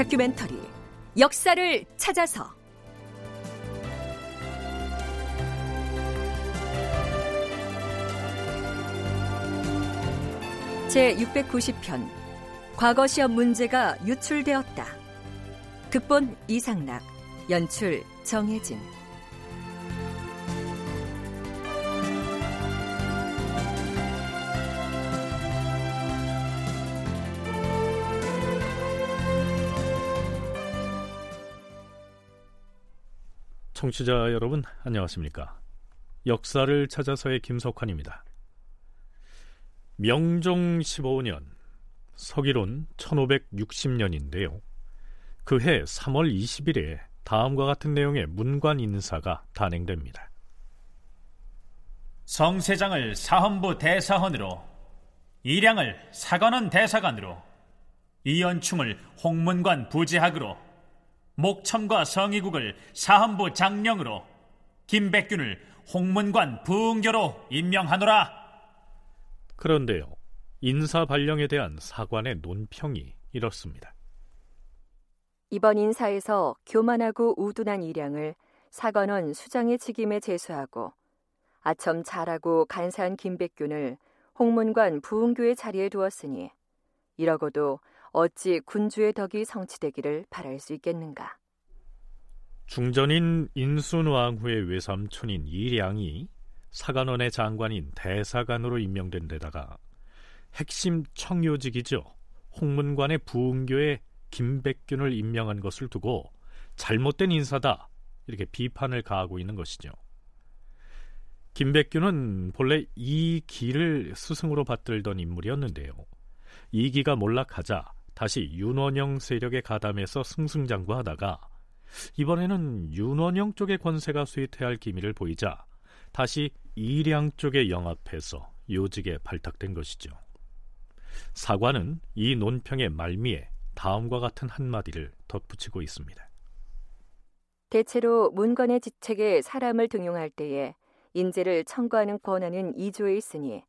다큐멘터리 역사를 찾아서 제 690편 과거 시험 문제가 유출되었다. 극본 이상락, 연출 정혜진. 청취자 여러분 안녕하십니까? 역사를 찾아서의 김석환입니다. 명종 15년 서기론 1560년인데요. 그 해 3월 20일에 다음과 같은 내용의 문관 인사가 단행됩니다. 성세장을 사헌부 대사헌으로 이량을 사관원 대사관으로 이연충을 홍문관 부지학으로 목첨과 성의국을 사헌부 장령으로 김백균을 홍문관 부흥교로 임명하노라. 그런데요, 인사 발령에 대한 사관의 논평이 이렇습니다. 이번 인사에서 교만하고 우둔한 이량을 사관원 수장의 직임에 제수하고 아첨 잘하고 간사한 김백균을 홍문관 부흥교의 자리에 두었으니 이러고도 어찌 군주의 덕이 성취되기를 바랄 수 있겠는가. 중전인 인순왕후의 외삼촌인 이량이 사관원의 장관인 대사관으로 임명된 데다가 핵심 청요직이죠. 홍문관의 부흥교에 김백균을 임명한 것을 두고 잘못된 인사다 이렇게 비판을 가하고 있는 것이죠. 김백균은 본래 이기를 스승으로 받들던 인물이었는데요. 이기가 몰락하자 다시 윤원영 세력에 가담해서 승승장구하다가 이번에는 윤원영 쪽의 권세가 쇠퇴할 할 기미를 보이자 다시 이량 쪽에 영합해서 요직에 발탁된 것이죠. 사관은 이 논평의 말미에 다음과 같은 한마디를 덧붙이고 있습니다. 대체로 문관의 지책에 사람을 등용할 때에 인재를 청구하는 권한은 이조에 있으니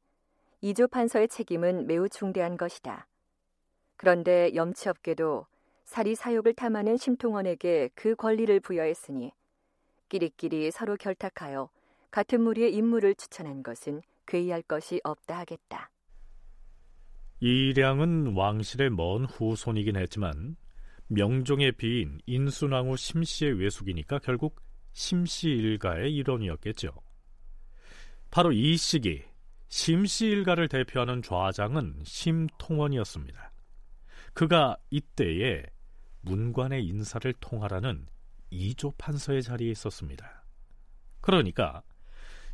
이조 판서의 책임은 매우 중대한 것이다. 그런데 염치 없게도 사리 사욕을 탐하는 심통원에게 그 권리를 부여했으니 끼리끼리 서로 결탁하여 같은 무리의 인물을 추천한 것은 괴이할 것이 없다 하겠다. 이량은 왕실의 먼 후손이긴 했지만 명종의 비인 인순왕후 심씨의 외숙이니까 결국 심씨 일가의 일원이었겠죠. 바로 이 시기 심씨 일가를 대표하는 좌장은 심통원이었습니다. 그가 이때에 문관의 인사를 통하라는 이조 판서의 자리에 있었습니다. 그러니까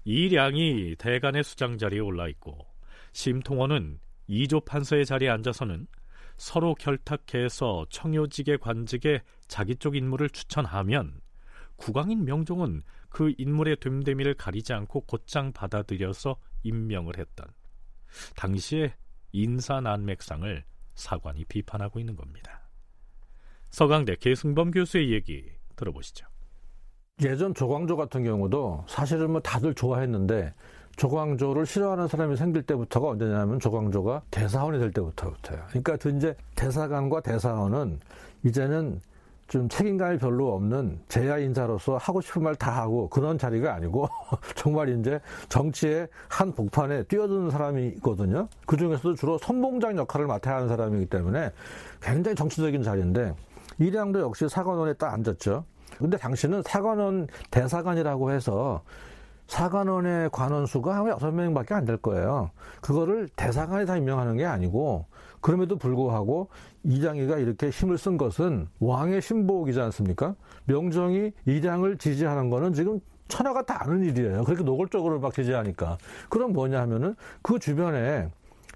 이량이 대간의 수장 자리에 올라 있고 심통원은 이조 판서의 자리에 앉아서는 서로 결탁해서 청요직의 관직에 자기 쪽 인물을 추천하면 국왕인 명종은 그 인물의 됨됨이를 가리지 않고 곧장 받아들여서 임명을 했던 당시의 인사난맥상을 사관이 비판하고 있는 겁니다. 서강대 계승범 교수의 얘기 들어보시죠. 예전 조광조 같은 경우도 사실은 뭐 다들 좋아했는데 조광조를 싫어하는 사람이 생길 때부터가 언제냐면 조광조가 대사원이 될 때부터부터요. 그러니까 그 이제 대사관과 대사원은 이제는 좀 책임감이 별로 없는 제야 인사로서 하고 싶은 말 다 하고 그런 자리가 아니고 정말 이제 정치의 한 복판에 뛰어드는 사람이 있거든요. 그 중에서도 주로 선봉장 역할을 맡아야 하는 사람이기 때문에 굉장히 정치적인 자리인데 이량도 역시 사관원에 딱 앉았죠. 근데 당신은 사관원 대사관이라고 해서 사관원의 관원수가 한 여섯 명밖에 안 될 거예요. 그거를 대사관이 다 임명하는 게 아니고 그럼에도 불구하고 이장이가 이렇게 힘을 쓴 것은 왕의 신복이지 않습니까? 명정이 이장을 지지하는 거는 지금 천하가 다 아는 일이에요. 그렇게 노골적으로 막 지지하니까. 그럼 뭐냐 하면은 그 주변에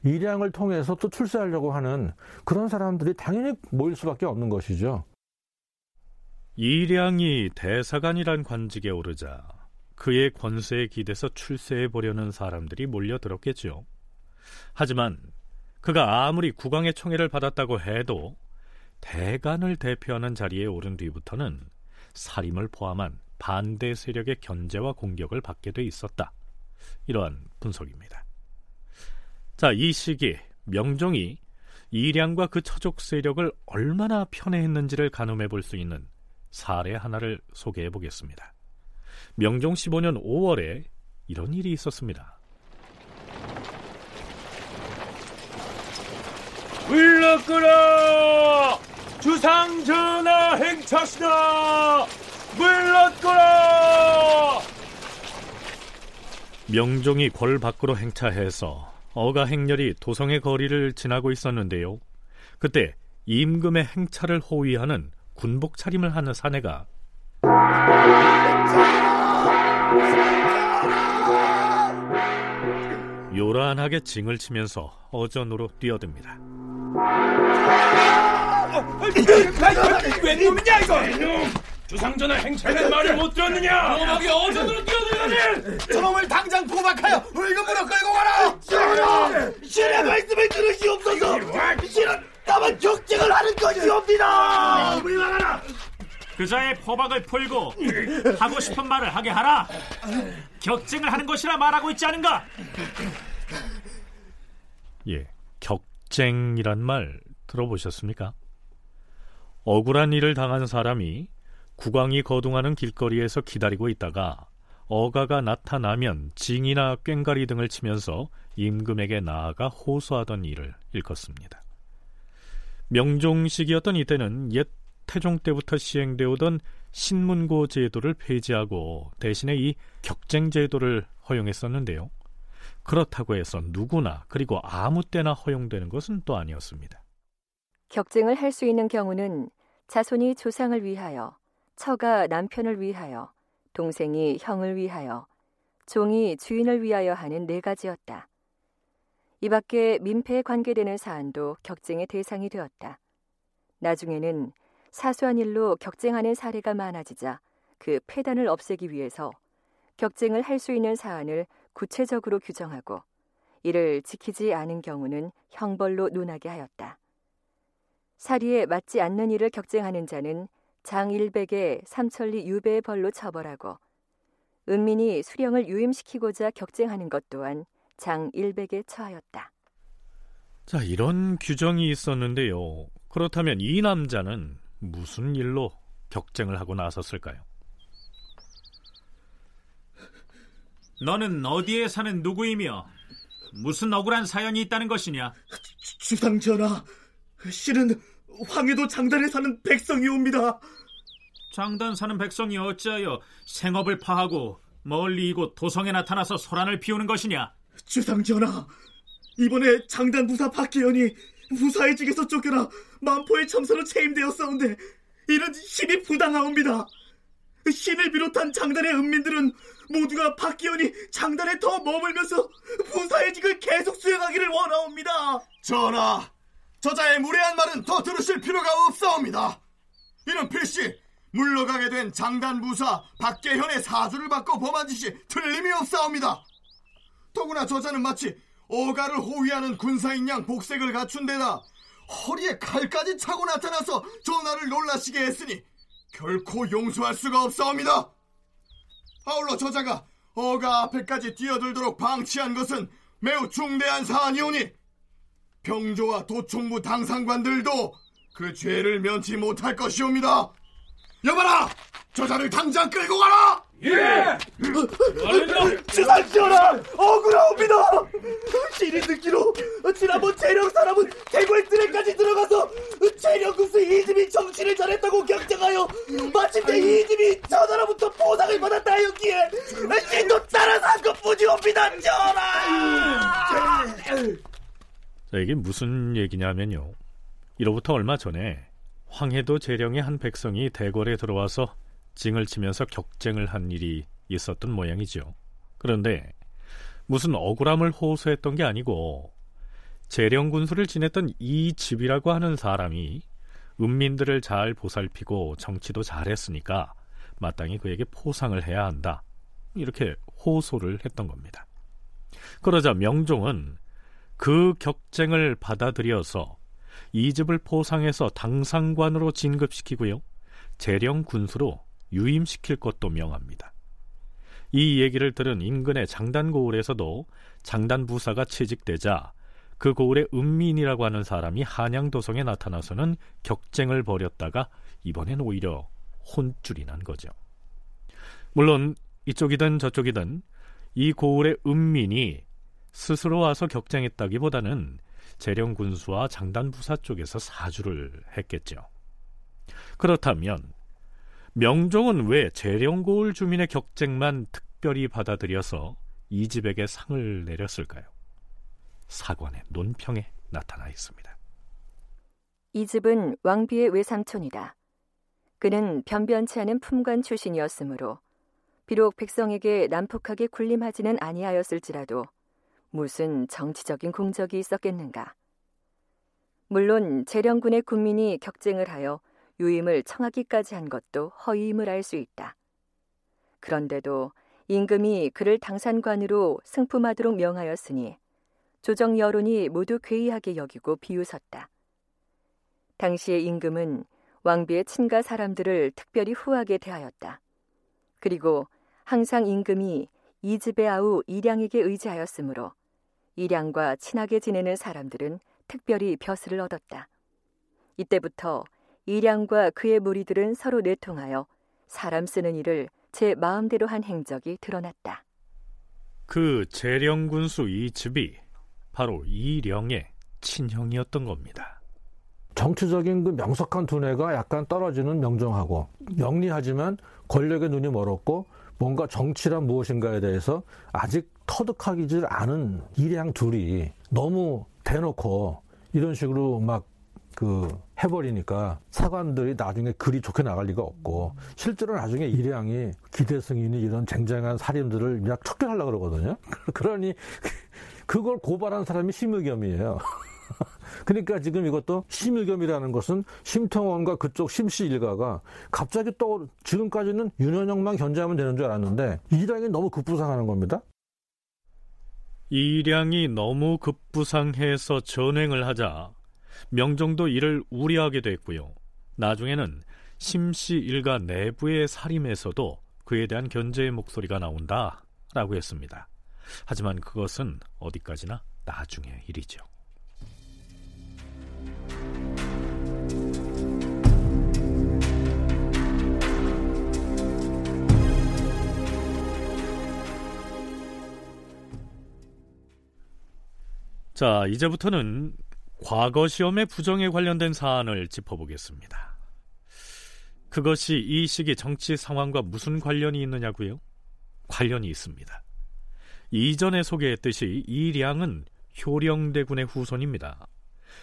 이량을 통해서 또 출세하려고 하는 그런 사람들이 당연히 모일 수밖에 없는 것이죠. 이량이 대사관이란 관직에 오르자 그의 권세에 기대서 출세해 보려는 사람들이 몰려들었겠죠. 하지만 그가 아무리 국왕의 총애를 받았다고 해도 대간을 대표하는 자리에 오른 뒤부터는 살림을 포함한 반대 세력의 견제와 공격을 받게 돼 있었다. 이러한 분석입니다. 자, 이 시기 명종이 이량과 그 처족 세력을 얼마나 편애했는지를 가늠해 볼 수 있는 사례 하나를 소개해 보겠습니다. 명종 15년 5월에 이런 일이 있었습니다. 물러거라! 주상전하 행차시다! 물러거라! 명종이 궐 밖으로 행차해서 어가 행렬이 도성의 거리를 지나고 있었는데요. 그때 임금의 행차를 호위하는 군복 차림을 하는 사내가 요란하게 징을 치면서 어전으로 뛰어듭니다. 웬놈이냐 이거! 주상전하 행차는 말을 못 들었느냐! 음악이 어전으로 뛰어들다니! 저놈을 당장 포박하여 물금으로 끌고 가라! 전하! 신의 말씀을 들으시옵소서! 신은 다만 격쟁을 하는 것이옵니다! 물러가라! 그자의 포박을 풀고 하고 싶은 말을 하게 하라. 격쟁을 하는 것이라 말하고 있지 않은가? 예, 격 쟁이란 말 들어보셨습니까? 억울한 일을 당한 사람이 국왕이 거둥하는 길거리에서 기다리고 있다가 어가가 나타나면 징이나 꽹가리 등을 치면서 임금에게 나아가 호소하던 일을 일컫습니다. 명종식이었던 이때는 옛 태종 때부터 시행되어 오던 신문고 제도를 폐지하고 대신에 이 격쟁 제도를 허용했었는데요. 그렇다고 해서 누구나 그리고 아무 때나 허용되는 것은 또 아니었습니다. 격쟁을 할 수 있는 경우는 자손이 조상을 위하여, 처가 남편을 위하여, 동생이 형을 위하여, 종이 주인을 위하여 하는 네 가지였다. 이 밖에 민폐에 관계되는 사안도 격쟁의 대상이 되었다. 나중에는 사소한 일로 격쟁하는 사례가 많아지자 그 폐단을 없애기 위해서 격쟁을 할 수 있는 사안을 구체적으로 규정하고 이를 지키지 않은 경우는 형벌로 논하게 하였다. 사리에 맞지 않는 일을 격쟁하는 자는 장일백의 삼천리 유배의 벌로 처벌하고 은민이 수령을 유임시키고자 격쟁하는 것 또한 장일백에 처하였다. 자, 이런 규정이 있었는데요. 그렇다면 이 남자는 무슨 일로 격쟁을 하고 나섰을까요? 너는 어디에 사는 누구이며 무슨 억울한 사연이 있다는 것이냐? 주상 전하, 실은 황해도 장단에 사는 백성이옵니다. 장단 사는 백성이 어찌하여 생업을 파하고 멀리 이곳 도성에 나타나서 소란을 피우는 것이냐? 주상 전하, 이번에 장단 부사 박기현이 무사의 직에서 쫓겨나 만포의 참사로 체임되었사온데 이는 신이 부당하옵니다. 신을 비롯한 장단의 은민들은 모두가 박기현이 장단에 더 머물면서 부사의 직을 계속 수행하기를 원하옵니다. 전하, 저자의 무례한 말은 더 들으실 필요가 없사옵니다. 이는 필시 물러가게 된 장단 부사 박계현의 사주를 받고 범한 짓이 틀림이 없사옵니다. 더구나 저자는 마치 어가를 호위하는 군사인 양 복색을 갖춘 데다 허리에 칼까지 차고 나타나서 전하를 놀라시게 했으니 결코 용서할 수가 없사옵니다. 아울러 저자가 어가 앞에까지 뛰어들도록 방치한 것은 매우 중대한 사안이오니 병조와 도총부 당상관들도 그 죄를 면치 못할 것이옵니다. 여봐라! 저자를 당장 끌고 가라! 예! 주상전하! 억울하옵니다! 신이 듣기로 지난번 재령 사람은 대궐 뜰에까지 들어가서 재령 군수 이집이 정치를 잘했다고 경쟁하여 마침내 이집이 전하로부터 보상을 받았다 하였기에 신도 따라서 한 것뿐이옵니다 전하! 자, 이게 무슨 얘기냐면요. 이로부터 얼마 전에 황해도 재령의 한 백성이 대궐에 들어와서 징을 치면서 격쟁을 한 일이 있었던 모양이죠. 그런데 무슨 억울함을 호소했던 게 아니고 재령 군수를 지냈던 이 집이라고 하는 사람이 은민들을 잘 보살피고 정치도 잘했으니까 마땅히 그에게 포상을 해야 한다. 이렇게 호소를 했던 겁니다. 그러자 명종은 그 격쟁을 받아들여서 이 집을 포상해서 당상관으로 진급시키고요. 재령 군수로 유임시킬 것도 명합니다. 이 얘기를 들은 인근의 장단 고을에서도 장단 부사가 채직되자 그 고을의 은민이라고 하는 사람이 한양도성에 나타나서는 격쟁을 벌였다가 이번엔 오히려 혼쭐이 난 거죠. 물론 이쪽이든 저쪽이든 이 고을의 은민이 스스로 와서 격쟁했다기보다는 재령 군수와 장단 부사 쪽에서 사주를 했겠죠. 그렇다면 명종은 왜 재령고을 주민의 격쟁만 특별히 받아들여서 이 집에게 상을 내렸을까요? 사관의 논평에 나타나 있습니다. 이 집은 왕비의 외삼촌이다. 그는 변변치 않은 품관 출신이었으므로 비록 백성에게 난폭하게 군림하지는 아니하였을지라도 무슨 정치적인 공적이 있었겠는가. 물론 재령군의 군민이 격쟁을 하여 유임을 청하기까지 한 것도 허위임을 알 수 있다. 그런데도 임금이 그를 당산관으로 승품하도록 명하였으니 조정 여론이 모두 괴이하게 여기고 비웃었다. 당시의 임금은 왕비의 친가 사람들을 특별히 후하게 대하였다. 그리고 항상 임금이 이 집의 아우 이량에게 의지하였으므로 이량과 친하게 지내는 사람들은 특별히 벼슬을 얻었다. 이때부터 이량과 그의 무리들은 서로 내통하여 사람 쓰는 일을 제 마음대로 한 행적이 드러났다. 그 재령 군수 이 집이 바로 이령의 친형이었던 겁니다. 정치적인 그 명석한 두뇌가 약간 떨어지는 명정하고 영리하지만 권력의 눈이 멀었고 뭔가 정치란 무엇인가에 대해서 아직 터득하기질 않은 이량 둘이 너무 대놓고 이런 식으로 막 그 해버리니까 사관들이 나중에 글이 좋게 나갈 리가 없고 실제로 나중에 이량이 기대 승인이 이런 쟁쟁한 살인들을 그냥 척결하려고 그러거든요. 그러니 그걸 고발한 사람이 심의겸이에요. 그러니까 지금 이것도 심의겸이라는 것은 심통원과 그쪽 심씨 일가가 갑자기 또 지금까지는 윤현영만 견제하면 되는 줄 알았는데 이량이 너무 급부상하는 겁니다. 이량이 너무 급부상해서 전횡을 하자 명정도 이를 우려하게 됐고요. 나중에는 심씨 일가 내부의 살림에서도 그에 대한 견제의 목소리가 나온다 라고 했습니다. 하지만 그것은 어디까지나 나중의 일이죠. 자, 이제부터는 과거 시험의 부정에 관련된 사안을 짚어보겠습니다. 그것이 이 시기 정치 상황과 무슨 관련이 있느냐고요? 관련이 있습니다. 이전에 소개했듯이 이량은 효령대군의 후손입니다.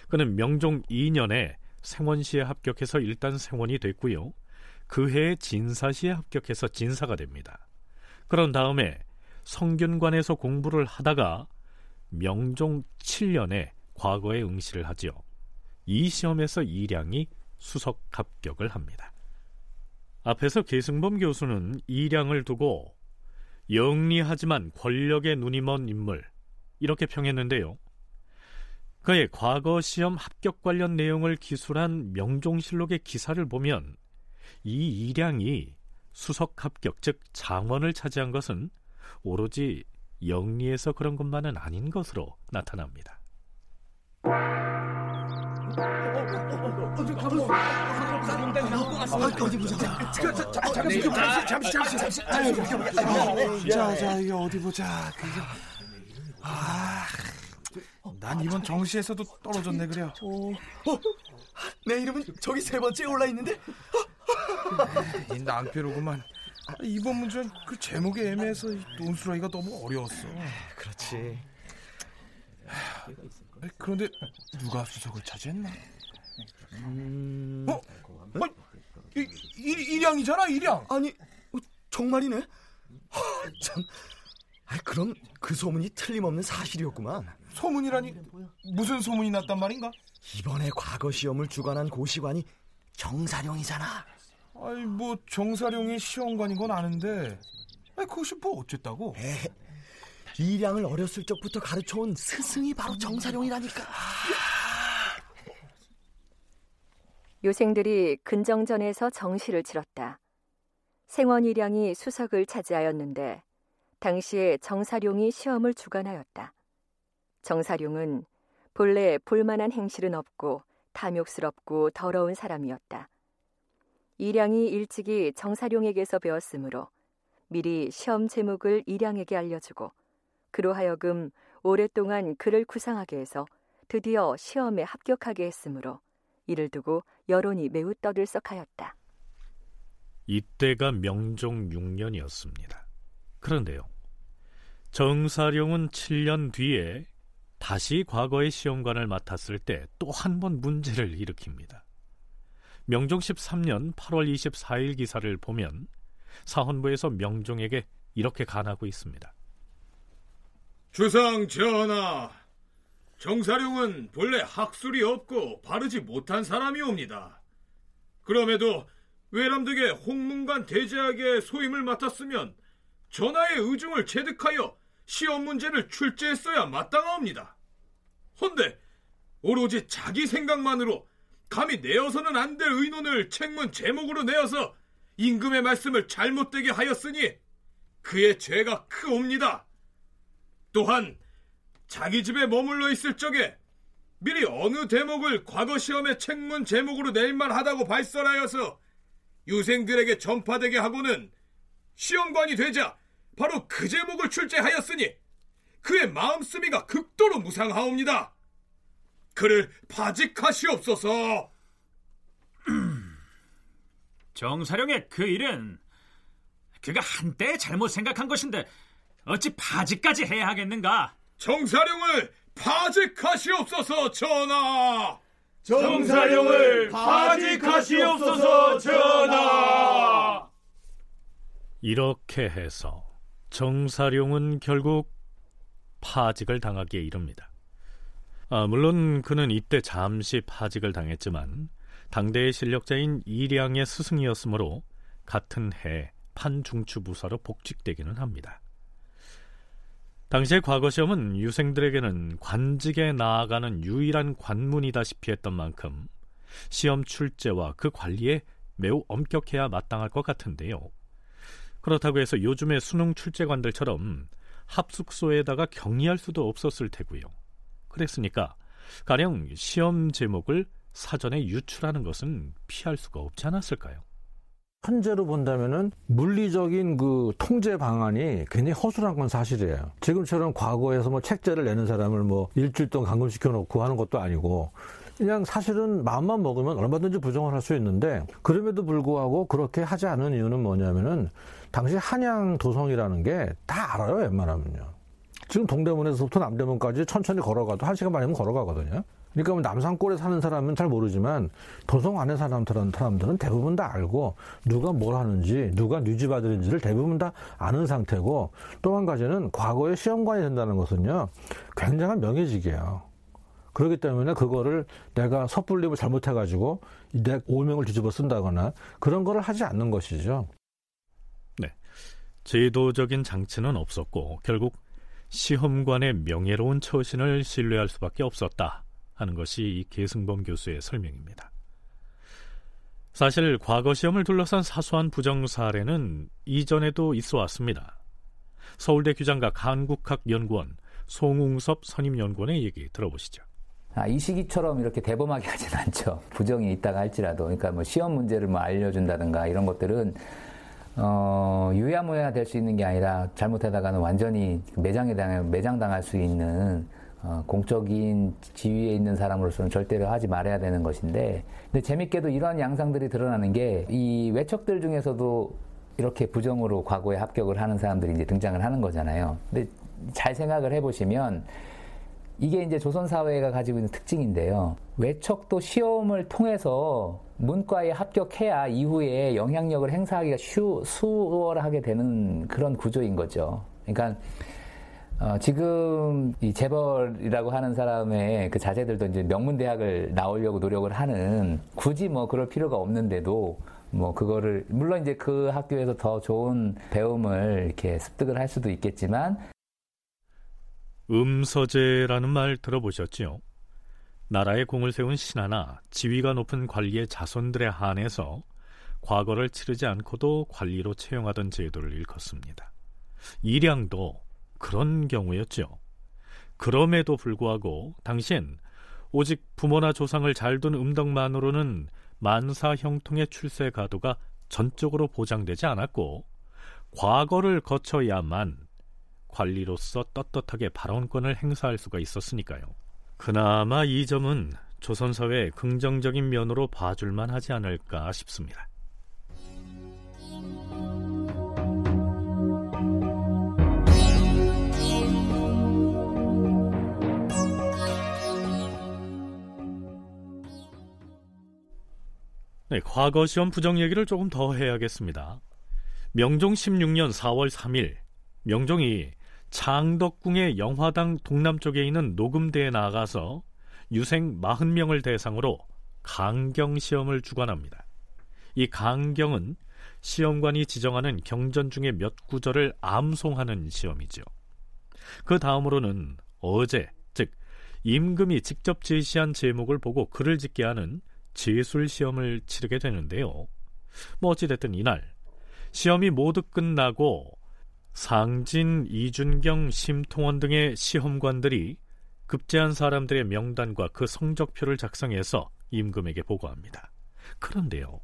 그는 명종 2년에 생원시에 합격해서 일단 생원이 됐고요. 그 해에 진사시에 합격해서 진사가 됩니다. 그런 다음에 성균관에서 공부를 하다가 명종 7년에 과거에 응시를 하지요. 이 시험에서 이량이 수석 합격을 합니다. 앞에서 계승범 교수는 이량을 두고 영리하지만 권력에 눈이 먼 인물 이렇게 평했는데요. 그의 과거 시험 합격 관련 내용을 기술한 명종실록의 기사를 보면 이 이량이 수석 합격 즉 장원을 차지한 것은 오로지 영리에서 그런 것만은 아닌 것으로 나타납니다. 어디 보자. 잠시 잠시 잠시 잠시. 자, 자, 이거 어디 보자. 아, 난 이번 정시에서도 떨어졌네 그래요. 어, 내 이름은 저기 세 번째 올라 있는데. 이 낭패로구만. 이번 문제는 그 제목이 애매해서 논술하기가 너무 어려웠어. 그렇지. 그런데 누가 수석을 차지했나? 음... 어? 어? 이, 이, 일량이잖아 일량. 아니 어, 정말이네. 하, 참. 아, 그럼 그 소문이 틀림없는 사실이었구만. 소문이라니 무슨 소문이 났단 말인가? 이번에 과거 시험을 주관한 고시관이 정사령이잖아. 아이 뭐 정사령이 시험관인 건 아는데 아이 그것이 뭐 어쨌다고? 에이 량을 어렸을 적부터 가르쳐온 스승이 바로 정사령이라니까. 요생들이 근정전에서 정시를 치렀다. 생원 이량이 수석을 차지하였는데 당시에 정사룡이 시험을 주관하였다. 정사룡은 본래 볼만한 행실은 없고 탐욕스럽고 더러운 사람이었다. 이량이 일찍이 정사룡에게서 배웠으므로 미리 시험 제목을 이량에게 알려주고 그로 하여금 오랫동안 그를 구상하게 해서 드디어 시험에 합격하게 했으므로 이를 두고 여론이 매우 떠들썩하였다. 이때가 명종 6년이었습니다. 그런데요. 정사룡은 7년 뒤에 다시 과거의 시험관을 맡았을 때 또 한 번 문제를 일으킵니다. 명종 13년 8월 24일 기사를 보면 사헌부에서 명종에게 이렇게 간하고 있습니다. 주상 전하, 정사룡은 본래 학술이 없고 바르지 못한 사람이옵니다. 그럼에도 외람되게 홍문관 대제학의 소임을 맡았으면 전하의 의중을 체득하여 시험 문제를 출제했어야 마땅하옵니다. 헌데 오로지 자기 생각만으로 감히 내어서는 안 될 의논을 책문 제목으로 내어서 임금의 말씀을 잘못되게 하였으니 그의 죄가 크옵니다. 또한 자기 집에 머물러 있을 적에 미리 어느 대목을 과거 시험의 책문 제목으로 낼만 하다고 발설하여서 유생들에게 전파되게 하고는 시험관이 되자 바로 그 제목을 출제하였으니 그의 마음쓰미가 극도로 무상하옵니다. 그를 파직하시옵소서. 정사령의 그 일은 그가 한때 잘못 생각한 것인데 어찌 파직까지 해야 하겠는가? 정사령을 파직하시옵소서 전하. 정사령을 파직하시옵소서 전하. 이렇게 해서 정사룡은 결국 파직을 당하기에 이릅니다. 아, 물론 그는 이때 잠시 파직을 당했지만 당대의 실력자인 이량의 스승이었으므로 같은 해 판중추 부사로 복직되기는 합니다. 당시의 과거 시험은 유생들에게는 관직에 나아가는 유일한 관문이다시피 했던 만큼 시험 출제와 그 관리에 매우 엄격해야 마땅할 것 같은데요. 그렇다고 해서 요즘의 수능 출제관들처럼 합숙소에다가 격리할 수도 없었을 테고요. 그랬으니까 가령 시험 제목을 사전에 유출하는 것은 피할 수가 없지 않았을까요? 현재로 본다면은 물리적인 그 통제 방안이 굉장히 허술한 건 사실이에요. 지금처럼 과거에서 뭐 책제를 내는 사람을 뭐 일주일 동안 감금시켜 놓고 하는 것도 아니고 그냥 사실은 마음만 먹으면 얼마든지 부정을 할 수 있는데 그럼에도 불구하고 그렇게 하지 않은 이유는 뭐냐면은 당시 한양 도성이라는 게 다 알아요 웬만하면요. 지금 동대문에서부터 남대문까지 천천히 걸어가도 한 시간 반이면 걸어가거든요. 그러니까 뭐 남산골에 사는 사람은 잘 모르지만 도성 안에 사는 사람들은 대부분 다 알고 누가 뭘 하는지 누가 뉴집 아들인지를 대부분 다 아는 상태고 또 한 가지는 과거에 시험관이 된다는 것은요 굉장한 명예직이에요. 그렇기 때문에 그거를 내가 섣불림을 잘못해가지고 내 오명을 뒤집어 쓴다거나 그런 거를 하지 않는 것이죠. 네. 제도적인 장치는 없었고 결국 시험관의 명예로운 처신을 신뢰할 수밖에 없었다 하는 것이 이 계승범 교수의 설명입니다. 사실 과거 시험을 둘러싼 사소한 부정 사례는 이전에도 있어 왔습니다. 서울대 규장과 한국학연구원 송웅섭 선임연구원의 얘기 들어보시죠. 아, 이 시기처럼 이렇게 대범하게 하진 않죠. 부정이 있다가 할지라도. 그러니까 뭐 시험 문제를 뭐 알려준다든가 이런 것들은 어, 유야무야 될 수 있는 게 아니라 잘못하다가는 완전히 매장에 당해, 매장당할 수 있는 어, 공적인 지위에 있는 사람으로서는 절대로 하지 말아야 되는 것인데, 근데 재밌게도 이러한 양상들이 드러나는 게 이 외척들 중에서도 이렇게 부정으로 과거에 합격을 하는 사람들이 이제 등장을 하는 거잖아요. 근데 잘 생각을 해보시면 이게 이제 조선 사회가 가지고 있는 특징인데요. 외척도 시험을 통해서 문과에 합격해야 이후에 영향력을 행사하기가 쉬, 수월하게 되는 그런 구조인 거죠. 그러니까 어, 지금 이 재벌이라고 하는 사람의 그 자제들도 이제 명문대학을 나오려고 노력을 하는 굳이 뭐 그럴 필요가 없는데도 뭐 그거를 물론 이제 그 학교에서 더 좋은 배움을 이렇게 습득을 할 수도 있겠지만 음서제라는 말 들어보셨지요? 나라에 공을 세운 신하나 지위가 높은 관리의 자손들에 한해서 과거를 치르지 않고도 관리로 채용하던 제도를 일컫습니다. 이량도 그런 경우였죠. 그럼에도 불구하고 당시엔 오직 부모나 조상을 잘 둔 음덕만으로는 만사 형통의 출세 가도가 전적으로 보장되지 않았고 과거를 거쳐야만 관리로서 떳떳하게 발언권을 행사할 수가 있었으니까요. 그나마 이 점은 조선 사회의 긍정적인 면으로 봐줄만 하지 않을까 싶습니다. 네, 과거 시험 부정 얘기를 조금 더 해야겠습니다. 명종 16년 4월 3일, 명종이 창덕궁의 영화당 동남쪽에 있는 녹음대에 나가서 유생 40명을 대상으로 강경 시험을 주관합니다. 이 강경은 시험관이 지정하는 경전 중에 몇 구절을 암송하는 시험이죠. 그 다음으로는 어제, 즉 임금이 직접 제시한 제목을 보고 글을 짓게 하는 제술 시험을 치르게 되는데요. 뭐 어찌됐든 이날 시험이 모두 끝나고 상진, 이준경, 심통원 등의 시험관들이 급제한 사람들의 명단과 그 성적표를 작성해서 임금에게 보고합니다. 그런데요,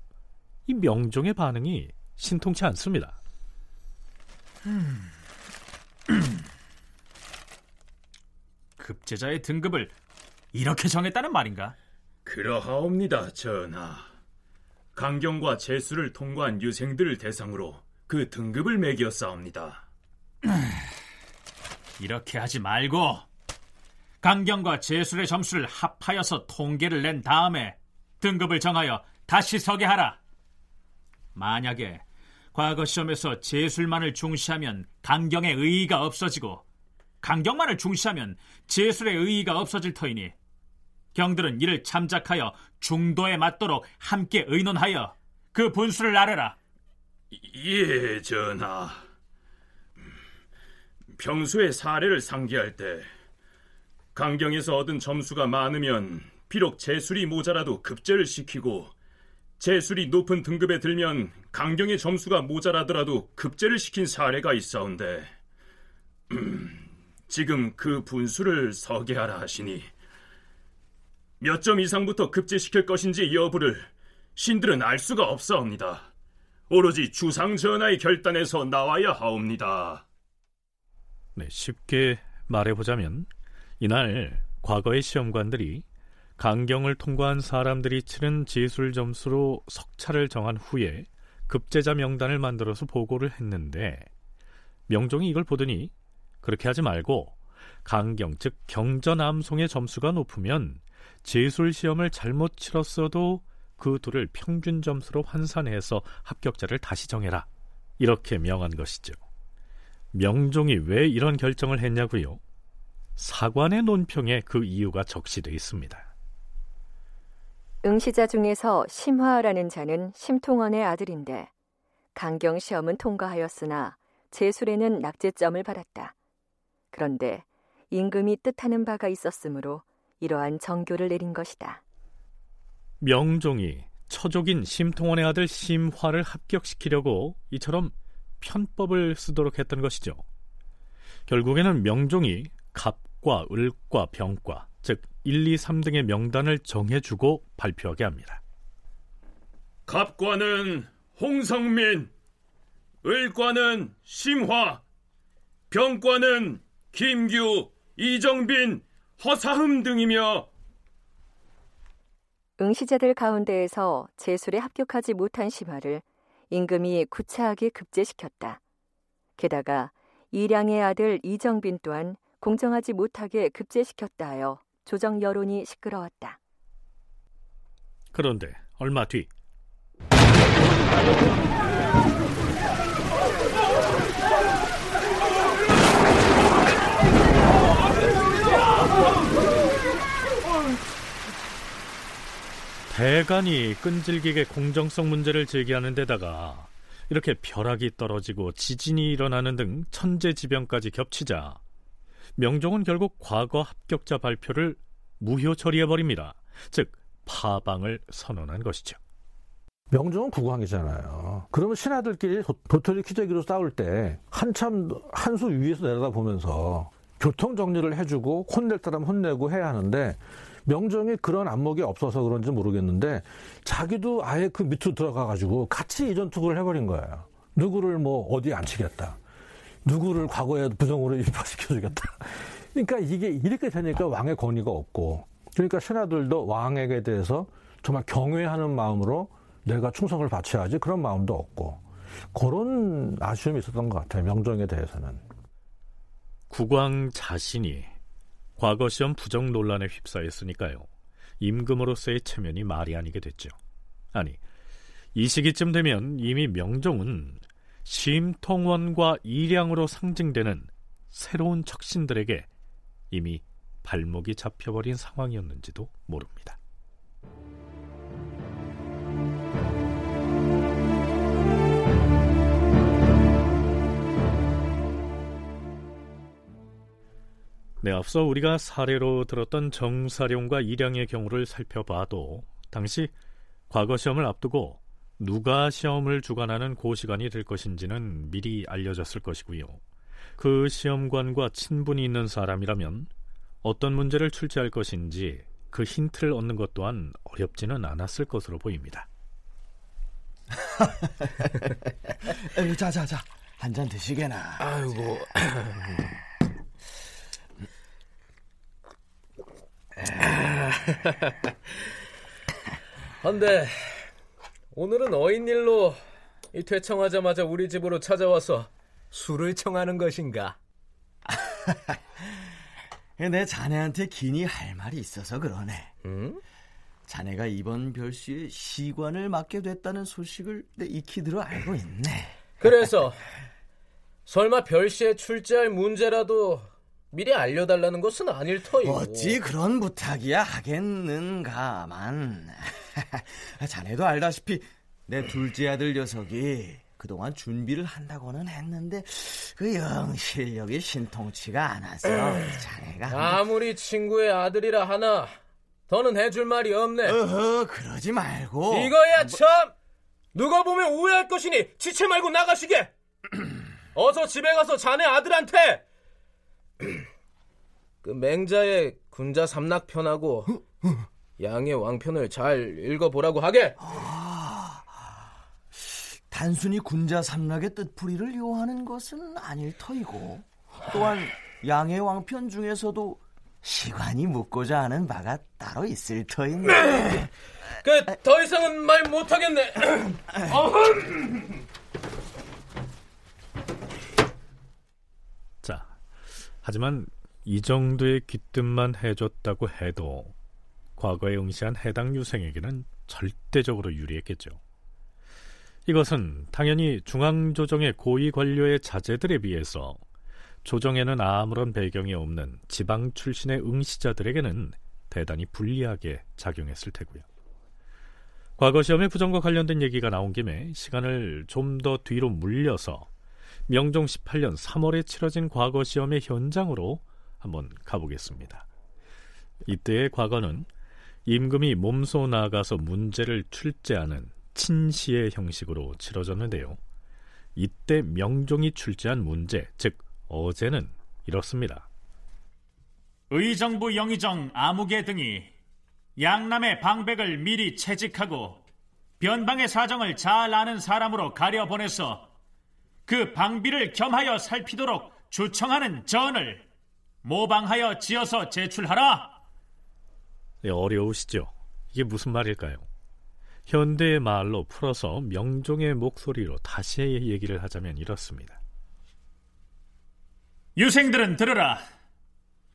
이 명종의 반응이 신통치 않습니다. 급제자의 등급을 이렇게 정했다는 말인가? 그러하옵니다, 전하. 강경과 재수를 통과한 유생들을 대상으로 그 등급을 매겼사옵니다. 이렇게 하지 말고 강경과 재술의 점수를 합하여서 통계를 낸 다음에 등급을 정하여 다시 서게 하라. 만약에 과거 시험에서 재술만을 중시하면 강경의 의의가 없어지고 강경만을 중시하면 재술의 의의가 없어질 터이니 경들은 이를 참작하여 중도에 맞도록 함께 의논하여 그 분수를 아뢰라. 예, 전하. 평소에 사례를 상기할 때 강경에서 얻은 점수가 많으면 비록 재술이 모자라도 급제를 시키고 재술이 높은 등급에 들면 강경의 점수가 모자라더라도 급제를 시킨 사례가 있어온데 지금 그 분수를 서게하라 하시니 몇 점 이상부터 급제시킬 것인지 여부를 신들은 알 수가 없사옵니다. 오로지 주상 전하의 결단에서 나와야 하옵니다. 네, 쉽게 말해보자면 이날 과거의 시험관들이 강경을 통과한 사람들이 치른 지술 점수로 석차를 정한 후에 급제자 명단을 만들어서 보고를 했는데 명종이 이걸 보더니 그렇게 하지 말고 강경 즉 경전암송의 점수가 높으면 제술 시험을 잘못 치렀어도 그 둘을 평균 점수로 환산해서 합격자를 다시 정해라 이렇게 명한 것이죠. 명종이 왜 이런 결정을 했냐고요? 사관의 논평에 그 이유가 적시되어 있습니다. 응시자 중에서 심화라는 자는 심통원의 아들인데 강경 시험은 통과하였으나 제술에는 낙제점을 받았다. 그런데 임금이 뜻하는 바가 있었으므로 이러한 정교를 내린 것이다. 명종이 처족인 심통원의 아들 심화를 합격시키려고 이처럼 편법을 쓰도록 했던 것이죠. 결국에는 명종이 갑과 을과 병과 즉 1, 2, 3등의 명단을 정해주고 발표하게 합니다. 갑과는 홍성민, 을과는 심화, 병과는 김규, 이정빈, 허사흠 등이며 응시자들 가운데에서 제술에 합격하지 못한 심화를 임금이 구차하게 급제시켰다. 게다가 이량의 아들 이정빈 또한 공정하지 못하게 급제시켰다 하여 조정 여론이 시끄러웠다. 그런데 얼마 뒤 대간이 끈질기게 공정성 문제를 제기하는 데다가 이렇게 벼락이 떨어지고 지진이 일어나는 등 천재지변까지 겹치자 명종은 결국 과거 합격자 발표를 무효 처리해버립니다. 즉 파방을 선언한 것이죠. 명종은 국왕이잖아요. 그러면 신하들끼리 도, 토리 키재기로 싸울 때 한참 한 수 위에서 내려다 보면서 교통 정리를 해주고 혼낼 사람 혼내고 해야 하는데 명정이 그런 안목이 없어서 그런지 모르겠는데 자기도 아예 그 밑으로 들어가 가지고 같이 이전 투구를 해버린 거예요. 누구를 뭐 어디에 앉히겠다. 누구를 과거에 부정으로 입학시켜주겠다. 그러니까 이게 이렇게 되니까 왕의 권위가 없고 그러니까 신하들도 왕에게 대해서 정말 경외하는 마음으로 내가 충성을 바쳐야지 그런 마음도 없고 그런 아쉬움이 있었던 것 같아요. 명정에 대해서는. 국왕 자신이 과거 시험 부정 논란에 휩싸였으니까요. 임금으로서의 체면이 말이 아니게 됐죠. 아니, 이 시기쯤 되면 이미 명종은 심통원과 일량으로 상징되는 새로운 척신들에게 이미 발목이 잡혀버린 상황이었는지도 모릅니다. 네, 앞서 우리가 사례로 들었던 정사룡과 일양의 경우를 살펴봐도 당시 과거 시험을 앞두고 누가 시험을 주관하는 고시관이 될 것인지는 미리 알려졌을 것이고요. 그 시험관과 친분이 있는 사람이라면 어떤 문제를 출제할 것인지 그 힌트를 얻는 것 또한 어렵지는 않았을 것으로 보입니다. 자자자 한 잔 드시게나. 아이고. 헌데 오늘은 어인일로 이 퇴청하자마자 우리 집으로 찾아와서 술을 청하는 것인가? 내 자네한테 긴히 할 말이 있어서 그러네. 응? 자네가 이번 별수에 시관을 맡게 됐다는 소식을 내 익히 들어 알고 있네. 그래서 설마 별시에 출제할 문제라도 미리 알려달라는 것은 아닐 터이고. 어찌 그런 부탁이야 하겠는가만. 자네도 알다시피 내 둘째 아들 녀석이 그동안 준비를 한다고는 했는데 그 영 실력이 신통치가 않아서 자네가 아무리 친구의 아들이라 하나 더는 해줄 말이 없네. 어허 그러지 말고. 이거야 참! 누가 보면 오해할 것이니 지체 말고 나가시게! 어서 집에 가서 자네 아들한테 그 맹자의 군자 삼락편하고 양의 왕편을 잘 읽어보라고 하게. 아, 단순히 군자 삼락의 뜻풀이를 요하는 것은 아닐 터이고 또한 양의 왕편 중에서도 시관이 묻고자 하는 바가 따로 있을 터인데. 그 더 이상은 말 못하겠네. 자, 하지만 이 정도의 귀뜸만 해줬다고 해도 과거에 응시한 해당 유생에게는 절대적으로 유리했겠죠. 이것은 당연히 중앙조정의 고위 관료의 자제들에 비해서 조정에는 아무런 배경이 없는 지방 출신의 응시자들에게는 대단히 불리하게 작용했을 테고요. 과거 시험의 부정과 관련된 얘기가 나온 김에 시간을 좀 더 뒤로 물려서 명종 18년 3월에 치러진 과거 시험의 현장으로 한번 가보겠습니다. 이때의 과거는 임금이 몸소 나가서 문제를 출제하는 친시의 형식으로 치러졌는데요. 이때 명종이 출제한 문제, 즉 어제는 이렇습니다. 의정부 영의정 아무개 등이 양남의 방백을 미리 채직하고 변방의 사정을 잘 아는 사람으로 가려 보내서 그 방비를 겸하여 살피도록 주청하는 전을 모방하여 지어서 제출하라. 네, 어려우시죠? 이게 무슨 말일까요? 현대의 말로 풀어서 명종의 목소리로 다시 얘기를 하자면 이렇습니다. 유생들은 들으라.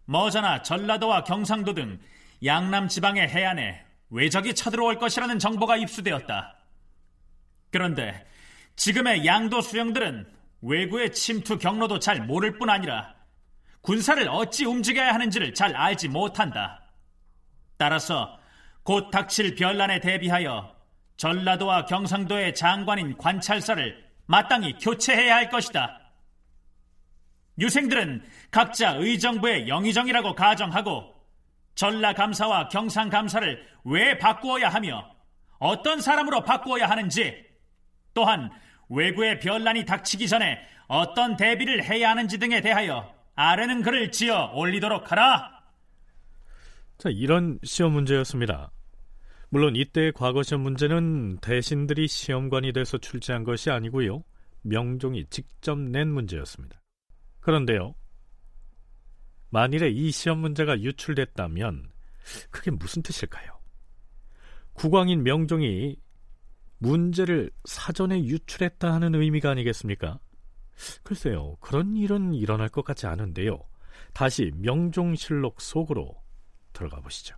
머자나 전라도와 경상도 등 양남 지방의 해안에 외적이 쳐들어올 것이라는 정보가 입수되었다. 그런데 지금의 양도 수령들은 외구의 침투 경로도 잘 모를 뿐 아니라 군사를 어찌 움직여야 하는지를 잘 알지 못한다. 따라서 곧 닥칠 변란에 대비하여 전라도와 경상도의 장관인 관찰사를 마땅히 교체해야 할 것이다. 유생들은 각자 의정부의 영의정이라고 가정하고 전라감사와 경상감사를 왜 바꾸어야 하며 어떤 사람으로 바꾸어야 하는지 또한 외구의 변란이 닥치기 전에 어떤 대비를 해야 하는지 등에 대하여 아래는 글을 지어 올리도록 하라. 자, 이런 시험 문제였습니다. 물론 이때의 과거 시험 문제는 대신들이 시험관이 돼서 출제한 것이 아니고요. 명종이 직접 낸 문제였습니다. 그런데요. 만일에 이 시험 문제가 유출됐다면 그게 무슨 뜻일까요? 국왕인 명종이 문제를 사전에 유출했다 하는 의미가 아니겠습니까? 글쎄요, 그런 일은 일어날 것 같지 않은데요. 다시 명종실록 속으로 들어가 보시죠.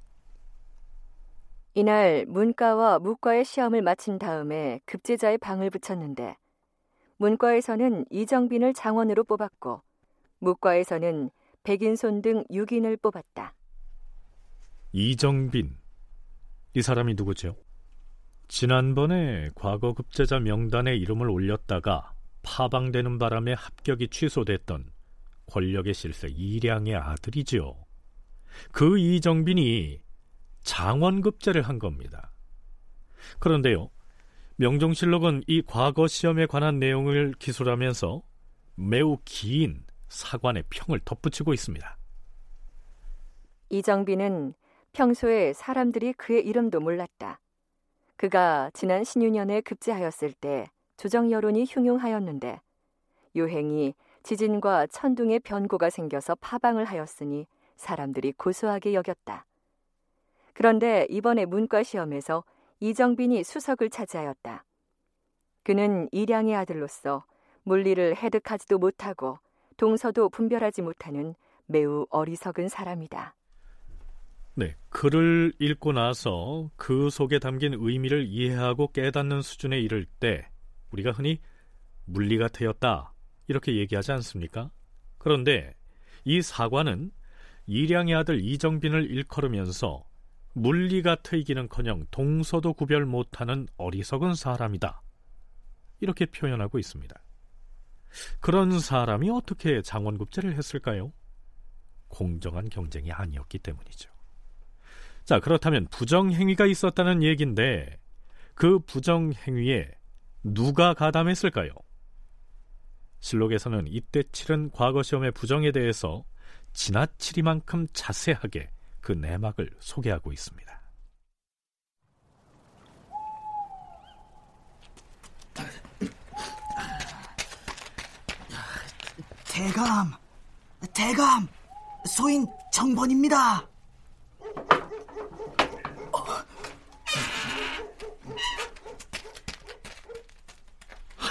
이날 문과와 무과의 시험을 마친 다음에 급제자의 방을 붙였는데 문과에서는 이정빈을 장원으로 뽑았고 무과에서는 백인손 등 6인을 뽑았다. 이정빈 이 사람이 누구죠? 지난번에 과거 급제자 명단에 이름을 올렸다가 파방되는 바람에 합격이 취소됐던 권력의 실세 이량의 아들이지요. 그 이정빈이 장원급제를 한 겁니다. 그런데요, 명종실록은 이 과거 시험에 관한 내용을 기술하면서 매우 긴 사관의 평을 덧붙이고 있습니다. 이정빈은 평소에 사람들이 그의 이름도 몰랐다. 그가 지난 신유년에 급제하였을 때 조정 여론이 흉흉하였는데 요행이 지진과 천둥의 변고가 생겨서 파방을 하였으니 사람들이 고소하게 여겼다. 그런데 이번에 문과 시험에서 이정빈이 수석을 차지하였다. 그는 이량의 아들로서 물리를 해득하지도 못하고 동서도 분별하지 못하는 매우 어리석은 사람이다. 네, 글을 읽고 나서 그 속에 담긴 의미를 이해하고 깨닫는 수준에 이를 때 우리가 흔히 물리가 트였다 이렇게 얘기하지 않습니까? 그런데 이 사관은 이량의 아들 이정빈을 일컬으면서 물리가 트이기는커녕 동서도 구별 못하는 어리석은 사람이다. 이렇게 표현하고 있습니다. 그런 사람이 어떻게 장원급제를 했을까요? 공정한 경쟁이 아니었기 때문이죠. 자, 그렇다면 부정행위가 있었다는 얘기인데 그 부정행위에 누가 가담했을까요? 실록에서는 이때 치른 과거 시험의 부정에 대해서 지나치리만큼 자세하게 그 내막을 소개하고 있습니다. 대감, 대감, 소인 정번입니다.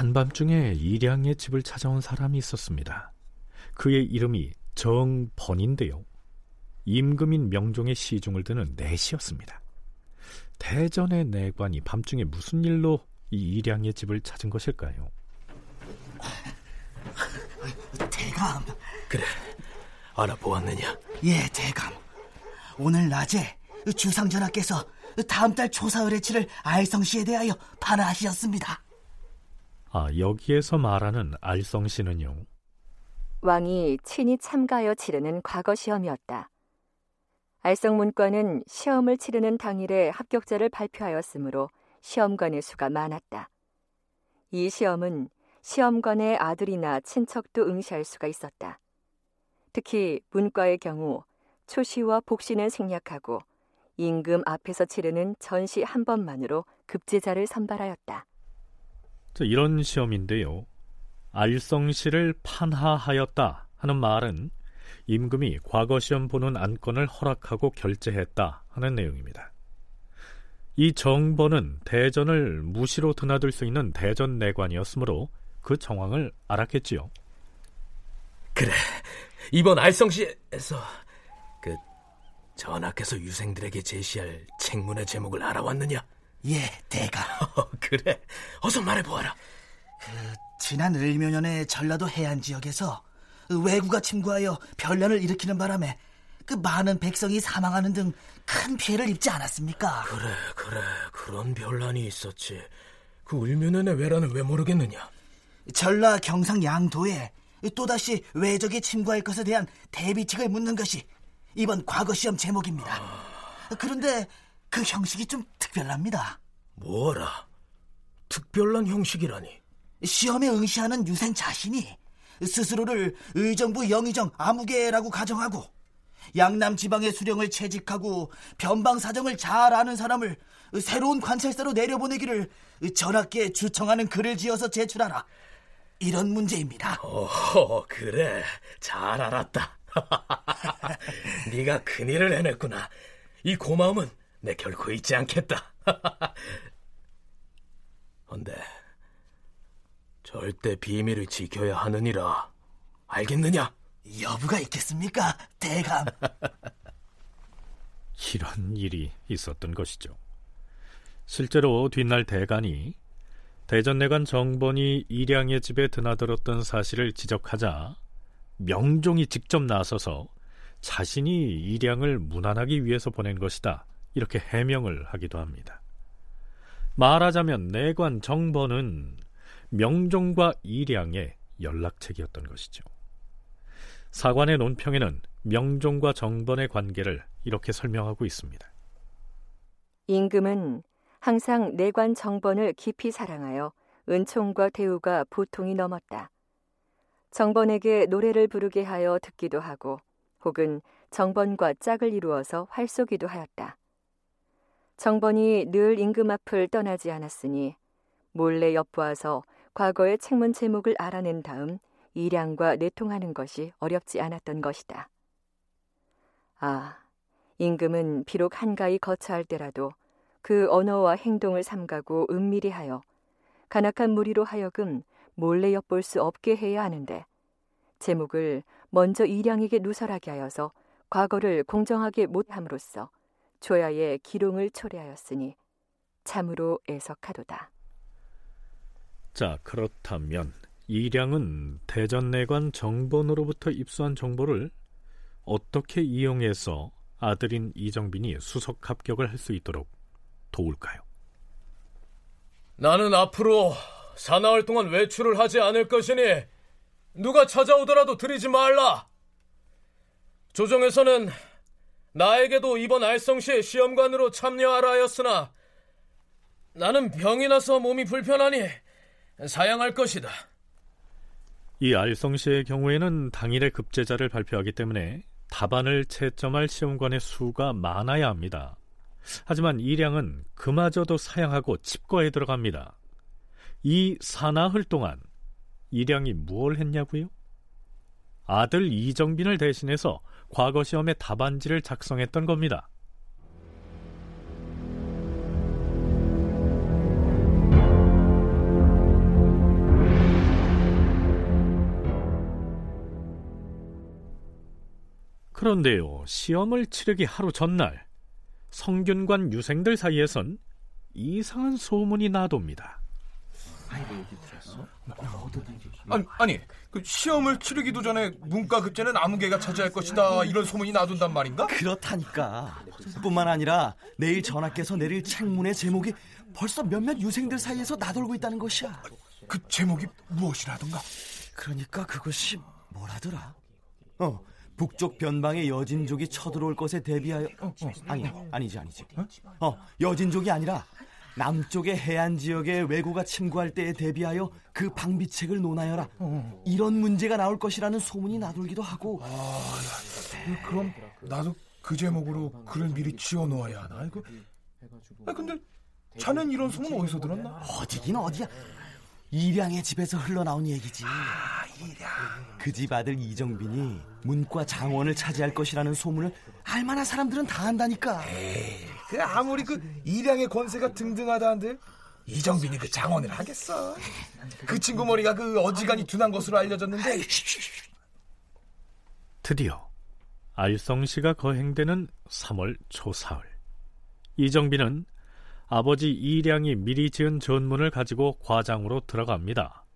한밤중에 이량의 집을 찾아온 사람이 있었습니다. 그의 이름이 정번인데요. 임금인 명종의 시중을 드는 내시였습니다. 대전의 내관이 밤중에 무슨 일로 이 이량의 집을 찾은 것일까요? 대감. 그래, 알아보았느냐? 예, 대감. 오늘 낮에 주상전하께서 다음 달 조사 의뢰치를 알성시에 대하여 반하하셨습니다. 아, 여기에서 말하는 알성시는요. 왕이 친히 참가하여 치르는 과거 시험이었다. 알성 문과는 시험을 치르는 당일에 합격자를 발표하였으므로 시험관의 수가 많았다. 이 시험은 시험관의 아들이나 친척도 응시할 수가 있었다. 특히 문과의 경우 초시와 복시는 생략하고 임금 앞에서 치르는 전시 한 번만으로 급제자를 선발하였다. 자, 이런 시험인데요. 알성시를 판하하였다 하는 말은 임금이 과거 시험 보는 안건을 허락하고 결제했다 하는 내용입니다. 이 정번은 대전을 무시로 드나들 수 있는 대전 내관이었으므로 그 정황을 알았겠지요. 그래, 이번 알성시에서 그 전하께서 유생들에게 제시할 책문의 제목을 알아왔느냐? 예, 대가. 그래, 어서 말해보아라. 그 지난 을묘년에 전라도 해안 지역에서 왜구가 침구하여 변란을 일으키는 바람에 그 많은 백성이 사망하는 등 큰 피해를 입지 않았습니까? 그래, 그래. 그런 변란이 있었지. 그 을묘년의 왜란을 왜 모르겠느냐? 전라 경상 양도에 또다시 왜적이 침구할 것에 대한 대비책을 묻는 것이 이번 과거 시험 제목입니다. 아... 그런데 그 형식이 좀 특별합니다. 뭐라? 특별한 형식이라니? 시험에 응시하는 유생 자신이 스스로를 의정부 영의정 아무개라고 가정하고 양남 지방의 수령을 채직하고 변방 사정을 잘 아는 사람을 새로운 관찰사로 내려보내기를 전하께 주청하는 글을 지어서 제출하라. 이런 문제입니다. 어, 그래. 잘 알았다. 네가 큰일을 해냈구나. 이 고마움은 내 결코 잊지 않겠다. 헌데 절대 비밀을 지켜야 하느니라. 알겠느냐? 여부가 있겠습니까, 대감? 이런 일이 있었던 것이죠. 실제로 뒷날 대간이 대전내관 정번이 일양의 집에 드나들었던 사실을 지적하자 명종이 직접 나서서 자신이 일양을 무난하기 위해서 보낸 것이다. 이렇게 해명을 하기도 합니다. 말하자면 내관 정번은 명종과 일양의 연락책이었던 것이죠. 사관의 논평에는 명종과 정번의 관계를 이렇게 설명하고 있습니다. 임금은 항상 내관 정번을 깊이 사랑하여 은총과 대우가 보통이 넘었다. 정번에게 노래를 부르게 하여 듣기도 하고 혹은 정번과 짝을 이루어서 활쏘기도 하였다. 정번이 늘 임금 앞을 떠나지 않았으니 몰래 엿보아서 과거의 책문 제목을 알아낸 다음 일양과 내통하는 것이 어렵지 않았던 것이다. 아, 임금은 비록 한가히 거처할 때라도 그 언어와 행동을 삼가고 은밀히 하여 간악한 무리로 하여금 몰래 엿볼 수 없게 해야 하는데 제목을 먼저 일양에게 누설하게 하여서 과거를 공정하게 못함으로써 조야의 기롱을 초래하였으니 참으로 애석하도다. 자, 그렇다면 이량은 대전 내관 정본으로부터 입수한 정보를 어떻게 이용해서 아들인 이정빈이 수석 합격을 할 수 있도록 도울까요? 나는 앞으로 사나흘 동안 외출을 하지 않을 것이니 누가 찾아오더라도 들이지 말라. 조정에서는 나에게도 이번 알성시의 시험관으로 참여하라 하였으나 나는 병이 나서 몸이 불편하니 사양할 것이다. 이 알성시의 경우에는 당일에 급제자를 발표하기 때문에 답안을 채점할 시험관의 수가 많아야 합니다. 하지만 이량은 그마저도 사양하고 칩거에 들어갑니다. 이 사나흘 동안 이량이 무엇을 했냐고요? 아들 이정빈을 대신해서 과거 시험의 답안지를 작성했던 겁니다. 그런데요, 시험을 치르기 하루 전날 성균관 유생들 사이에선 이상한 소문이 나돕니다. 아니, 아니 그 시험을 치르기도 전에 문과 급제는 아무개가 차지할 것이다 이런 소문이 나돈단 말인가? 그렇다니까 뿐만 아니라 내일 전하께서 내릴 책문의 제목이 벌써 몇몇 유생들 사이에서 나돌고 있다는 것이야 그 제목이 무엇이라던가? 그러니까 그것이 뭐라더라? 어 북쪽 변방의 여진족이 쳐들어올 것에 대비하여 어, 어, 아니 아니지 아니지 어 여진족이 아니라 남쪽의 해안 지역의 왜구가 침구할 때에 대비하여 그 방비책을 논하여라 이런 문제가 나올 것이라는 소문이 나돌기도 하고 아, 그럼 나도 그 제목으로 글을 미리 지어 놓아야 하나 이거 아 근데 자넨 이런 소문 어디서 들었나? 어디긴 어디야 이량의 집에서 흘러나온 얘기지. 아, 이량. 그 집 아들 이정빈이 문과 장원을 차지할 것이라는 소문을 알만한 사람들은 다 안다니까. 에이, 그 아무리 그 이량의 권세가 등등하다 한들 이정빈이 그 장원을 하겠어. 그 친구 머리가 그 어지간히 둔한 것으로 알려졌는데. 드디어 알성시가 거행되는 3월 초사흘. 이정빈은 아버지 이량이 미리 지은 전문을 가지고 과장으로 들어갑니다.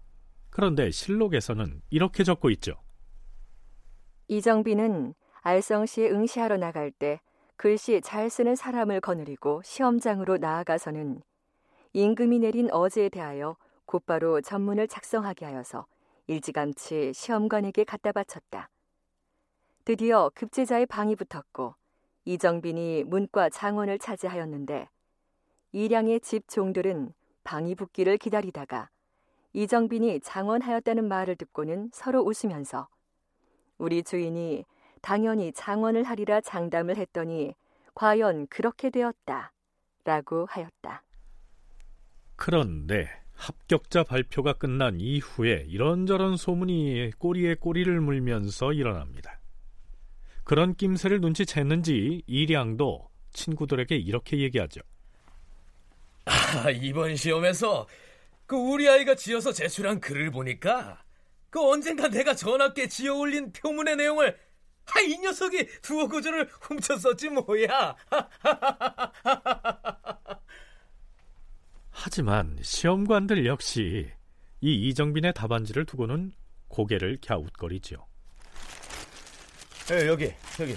그런데 실록에서는 이렇게 적고 있죠. 이정빈은 알성시에 응시하러 나갈 때 글씨 잘 쓰는 사람을 거느리고 시험장으로 나아가서는 임금이 내린 어제에 대하여 곧바로 전문을 작성하게 하여서 일찌감치 시험관에게 갖다 바쳤다. 드디어 급제자의 방이 붙었고 이정빈이 문과 장원을 차지하였는데 이량의 집 종들은 방이 붙기를 기다리다가 이정빈이 장원하였다는 말을 듣고는 서로 웃으면서 우리 주인이 당연히 장원을 하리라 장담을 했더니 과연 그렇게 되었다. 라고 하였다. 그런데 합격자 발표가 끝난 이후에 이런저런 소문이 꼬리에 꼬리를 물면서 일어납니다. 그런 낌새를 눈치챘는지 이량도 친구들에게 이렇게 얘기하죠. 아, 이번 시험에서 그 우리 아이가 지어서 제출한 글을 보니까 그 언젠가 내가 전학께 지어 올린 표문의 내용을 아, 이 녀석이 두어 구절을 훔쳤었지 뭐야. 하지만 시험관들 역시 이 이정빈의 답안지를 두고는 고개를 갸웃거리죠. 에, 여기, 여기.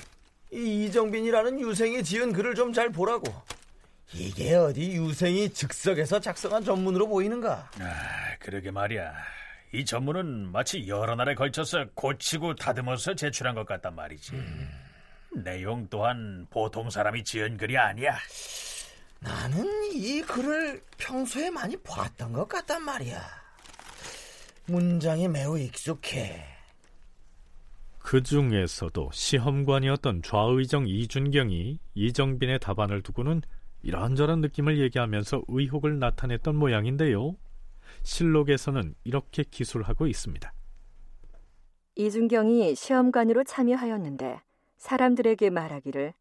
이 이정빈이라는 유생이 지은 글을 좀 잘 보라고. 이게 어디 유생이 즉석에서 작성한 전문으로 보이는가? 아, 그러게 말이야. 이 전문은 마치 여러 날에 걸쳐서 고치고 다듬어서 제출한 것 같단 말이지. 음. 내용 또한 보통 사람이 지은 글이 아니야. 나는 이 글을 평소에 많이 봤던 것 같단 말이야. 문장이 매우 익숙해. 그 중에서도 시험관이었던 좌의정 이준경이 이정빈의 답안을 두고는 이런저런 느낌을 얘기하면서 의혹을 나타냈던 모양인데요. 실록에서는 이렇게 기술하고 있습니다. 이준경이 시험관으로 참여하였는데 사람들에게 말하기를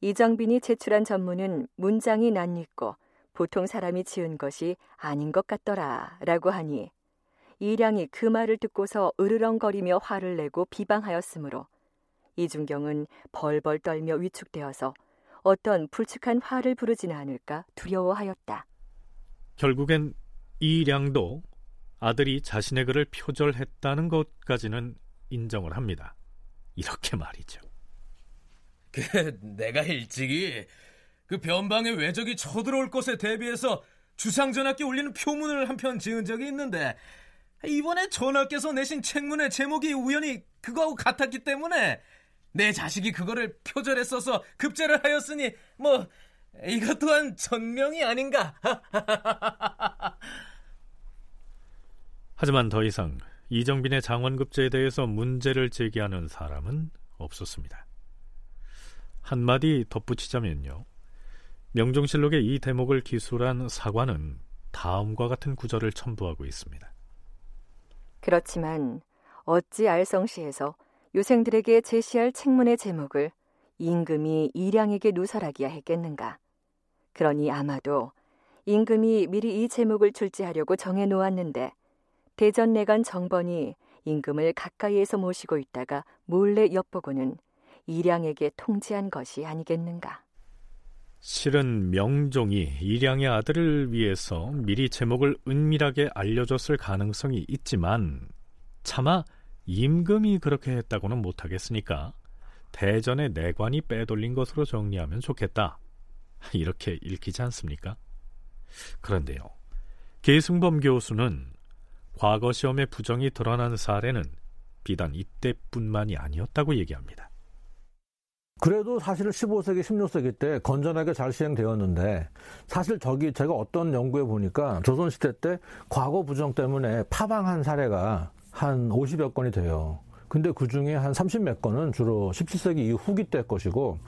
이정빈이 제출한 전문은 문장이 낯익고 보통 사람이 지은 것이 아닌 것 같더라 라고 하니 이량이 그 말을 듣고서 으르렁거리며 화를 내고 비방하였으므로 이준경은 벌벌 떨며 위축되어서 어떤 불측한 화를 부르지는 않을까 두려워하였다. 결국엔 이량도 아들이 자신의 글을 표절했다는 것까지는 인정을 합니다. 이렇게 말이죠. 그 내가 일찍이 그 변방의 외적이 쳐들어올 것에 대비해서 주상전하께 올리는 표문을 한 편 지은 적이 있는데 이번에 전하께서 내신 책문의 제목이 우연히 그거하고 같았기 때문에 내 자식이 그거를 표절했어서 급제를 하였으니 뭐 이것 또한 전명이 아닌가. 하지만 더 이상 이정빈의 장원급제에 대해서 문제를 제기하는 사람은 없었습니다. 한마디 덧붙이자면요. 명종실록의 이 대목을 기술한 사관은 다음과 같은 구절을 첨부하고 있습니다. 그렇지만 어찌 알성시에서 유생들에게 제시할 책문의 제목을 임금이 이량에게 누설하기야 했겠는가. 그러니 아마도 임금이 미리 이 제목을 출제하려고 정해 놓았는데 대전 내간 정번이 임금을 가까이에서 모시고 있다가 몰래 엿보고는 이량에게 통지한 것이 아니겠는가. 실은 명종이 이량의 아들을 위해서 미리 제목을 은밀하게 알려줬을 가능성이 있지만 차마 임금이 그렇게 했다고는 못하겠으니까 대전의 내관이 빼돌린 것으로 정리하면 좋겠다. 이렇게 읽히지 않습니까? 그런데요. 계승범 교수는 과거 시험에 부정이 드러난 사례는 비단 이때뿐만이 아니었다고 얘기합니다. 그래도 사실 15세기, 16세기 때 건전하게 잘 시행되었는데 사실 저기 제가 어떤 연구에 보니까 조선시대 때 과거 부정 때문에 파방한 사례가 한 50여 건이 돼요. 근데 그 중에 한 30몇 건은 주로 17세기 이후 후기 때 것이고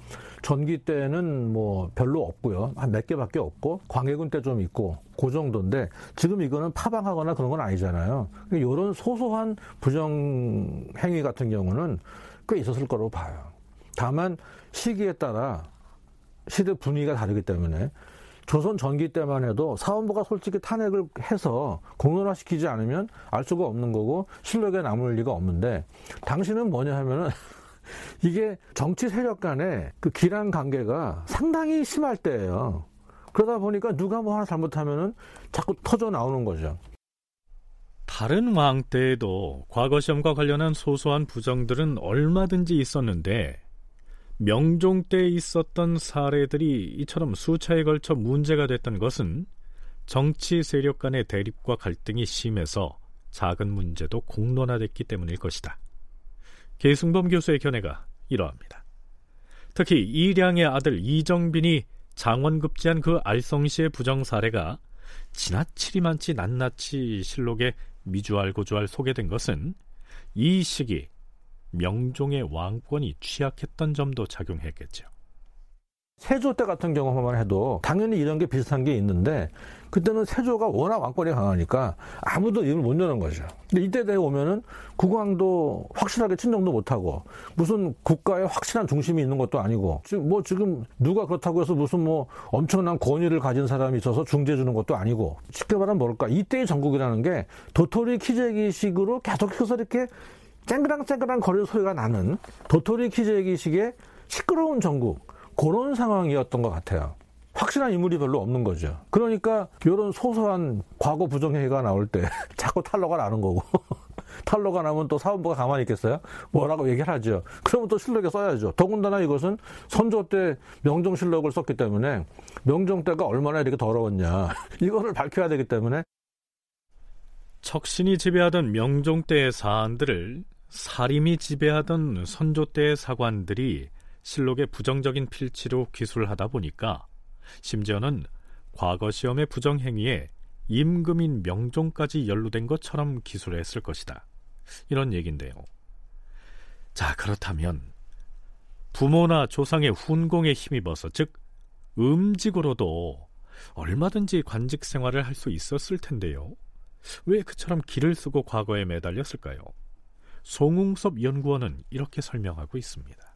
전기 때는 뭐 별로 없고요. 한 몇 개밖에 없고 광해군 때 좀 있고 그 정도인데 지금 이거는 파방하거나 그런 건 아니잖아요. 이런 그러니까 소소한 부정 행위 같은 경우는 꽤 있었을 거라고 봐요. 다만 시기에 따라 시대 분위기가 다르기 때문에 조선 전기 때만 해도 사원부가 솔직히 탄핵을 해서 공론화시키지 않으면 알 수가 없는 거고 실력에 남을 리가 없는데 당신은 뭐냐 하면은 이게 정치 세력 간의 그 기란 관계가 상당히 심할 때예요. 그러다 보니까 누가 뭐 하나 잘못하면은 자꾸 터져 나오는 거죠. 다른 왕 때에도 과거 시험과 관련한 소소한 부정들은 얼마든지 있었는데 명종 때 있었던 사례들이 이처럼 수차에 걸쳐 문제가 됐던 것은 정치 세력 간의 대립과 갈등이 심해서 작은 문제도 공론화됐기 때문일 것이다. 계승범 교수의 견해가 이러합니다. 특히 이량의 아들 이정빈이 장원급제한 그 알성시의 부정 사례가 지나치리 많지 낱낱이 실록에 미주알고주알 소개된 것은 이 시기 명종의 왕권이 취약했던 점도 작용했겠죠. 세조 때 같은 경우만 해도 당연히 이런 게 비슷한 게 있는데 그때는 세조가 워낙 왕권이 강하니까 아무도 입을 못 여는 거죠. 근데 이때 돼 오면은 국왕도 확실하게 친정도 못하고 무슨 국가의 확실한 중심이 있는 것도 아니고 지금 뭐 지금 누가 그렇다고 해서 무슨 뭐 엄청난 권위를 가진 사람이 있어서 중재 주는 것도 아니고 쉽게 말하면 뭘까 이때의 전국이라는 게 도토리 키재기식으로 계속해서 이렇게 쨍그랑쨍그랑 거리는 소리가 나는 도토리 키재기식의 시끄러운 전국 그런 상황이었던 것 같아요. 확실한 인물이 별로 없는 거죠. 그러니까 이런 소소한 과거 부정행위가 나올 때 자꾸 탈로가 나는 거고 탈로가 나면 또 사원부가 가만히 있겠어요? 뭐라고 얘기를 하죠. 그러면 또 실록에 써야죠. 더군다나 이것은 선조 때 명종 실록을 썼기 때문에 명종 때가 얼마나 이렇게 더러웠냐 이거를 밝혀야 되기 때문에 척신이 지배하던 명종 때의 사안들을 사림이 지배하던 선조 때의 사관들이 실록의 부정적인 필치로 기술하다 보니까 심지어는 과거 시험의 부정행위에 임금인 명종까지 연루된 것처럼 기술했을 것이다. 이런 얘기인데요. 자, 그렇다면 부모나 조상의 훈공에 힘입어서 즉 음직으로도 얼마든지 관직 생활을 할 수 있었을 텐데요. 왜 그처럼 길을 쓰고 과거에 매달렸을까요? 송웅섭 연구원은 이렇게 설명하고 있습니다.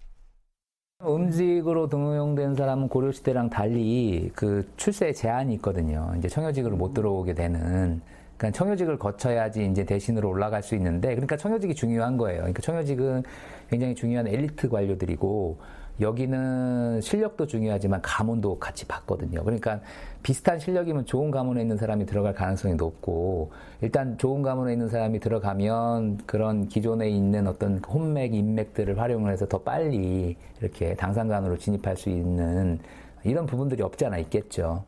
음직으로 등용된 사람은 고려시대랑 달리 그 출세에 제한이 있거든요. 이제 청여직으로 못 들어오게 되는. 그러니까 청여직을 거쳐야지 이제 대신으로 올라갈 수 있는데, 그러니까 청여직이 중요한 거예요. 그러니까 청여직은 굉장히 중요한 엘리트 관료들이고, 여기는 실력도 중요하지만 가문도 같이 받거든요. 그러니까 비슷한 실력이면 좋은 가문에 있는 사람이 들어갈 가능성이 높고 일단 좋은 가문에 있는 사람이 들어가면 그런 기존에 있는 어떤 혼맥, 인맥들을 활용을 해서 더 빨리 이렇게 당상관으로 진입할 수 있는 이런 부분들이 없지 않아 있겠죠.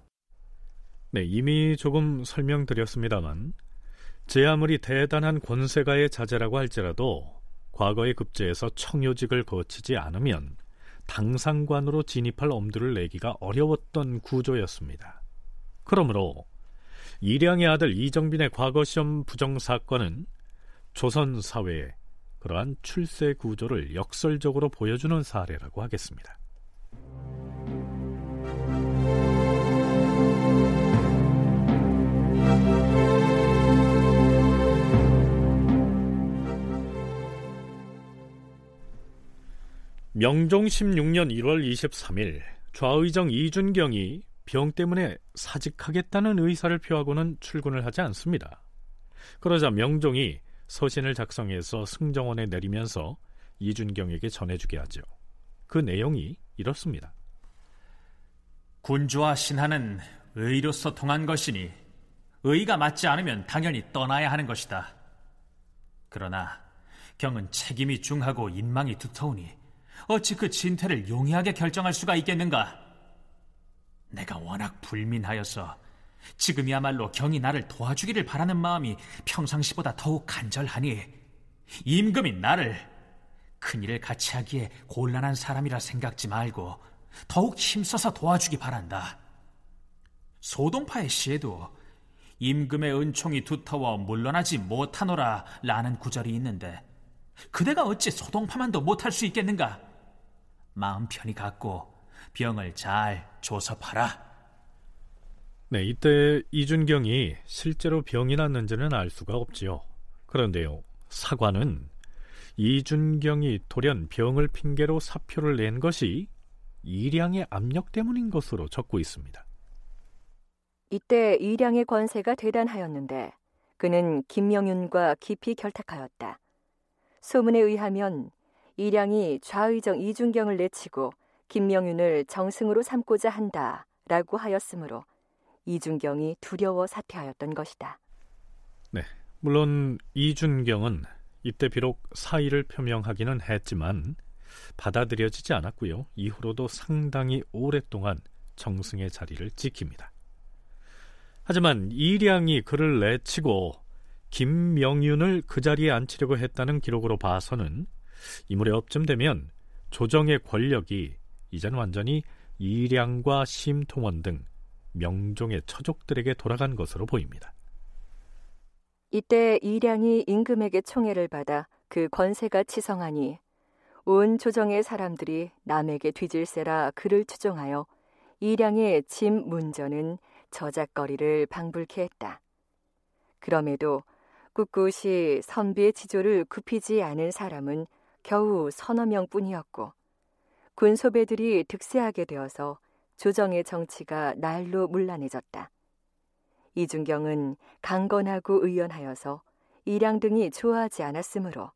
네, 이미 조금 설명드렸습니다만 제 아무리 대단한 권세가의 자제라고 할지라도 과거의 급제에서 청요직을 거치지 않으면 당상관으로 진입할 엄두를 내기가 어려웠던 구조였습니다. 그러므로 이량의 아들 이정빈의 과거 시험 부정 사건은 조선 사회의 그러한 출세 구조를 역설적으로 보여주는 사례라고 하겠습니다. 명종 16년 1월 23일 좌의정 이준경이 병 때문에 사직하겠다는 의사를 표하고는 출근을 하지 않습니다. 그러자 명종이 서신을 작성해서 승정원에 내리면서 이준경에게 전해주게 하죠. 그 내용이 이렇습니다. 군주와 신하는 의로서 통한 것이니 의가 맞지 않으면 당연히 떠나야 하는 것이다. 그러나 경은 책임이 중하고 인망이 두터우니 어찌 그 진퇴를 용이하게 결정할 수가 있겠는가? 내가 워낙 불민하여서 지금이야말로 경이 나를 도와주기를 바라는 마음이 평상시보다 더욱 간절하니 임금이 나를 큰일을 같이 하기에 곤란한 사람이라 생각지 말고 더욱 힘써서 도와주기 바란다. 소동파의 시에도 임금의 은총이 두터워 물러나지 못하노라 라는 구절이 있는데 그대가 어찌 소동파만도 못할 수 있겠는가? 마음 편히 갖고 병을 잘 조섭하라. 네, 이때 이준경이 실제로 병이 났는지는 알 수가 없지요. 그런데요, 사관은 이준경이 돌연 병을 핑계로 사표를 낸 것이 이량의 압력 때문인 것으로 적고 있습니다. 이때 이량의 권세가 대단하였는데 그는 김명윤과 깊이 결탁하였다. 소문에 의하면 이량이 좌의정 이준경을 내치고 김명윤을 정승으로 삼고자 한다 라고 하였으므로 이준경이 두려워 사퇴하였던 것이다. 네, 물론 이준경은 이때 비록 사의를 표명하기는 했지만 받아들여지지 않았고요. 이후로도 상당히 오랫동안 정승의 자리를 지킵니다. 하지만 이량이 그를 내치고 김명윤을 그 자리에 앉히려고 했다는 기록으로 봐서는 이 무렵쯤 되면 조정의 권력이 이젠 완전히 이량과 심통원 등 명종의 처족들에게 돌아간 것으로 보입니다. 이때 이량이 임금에게 총애를 받아 그 권세가 치성하니 온 조정의 사람들이 남에게 뒤질세라 그를 추종하여 이량의 짐 문전은 저작거리를 방불케 했다. 그럼에도 꿋꿋이 선비의 지조를 굽히지 않은 사람은 겨우 서너 명뿐이었고 군소배들이 득세하게 되어서 조정의 정치가 날로 문란해졌다. 이준경은 강건하고 의연하여서 이량 등이 좋아하지 않았으므로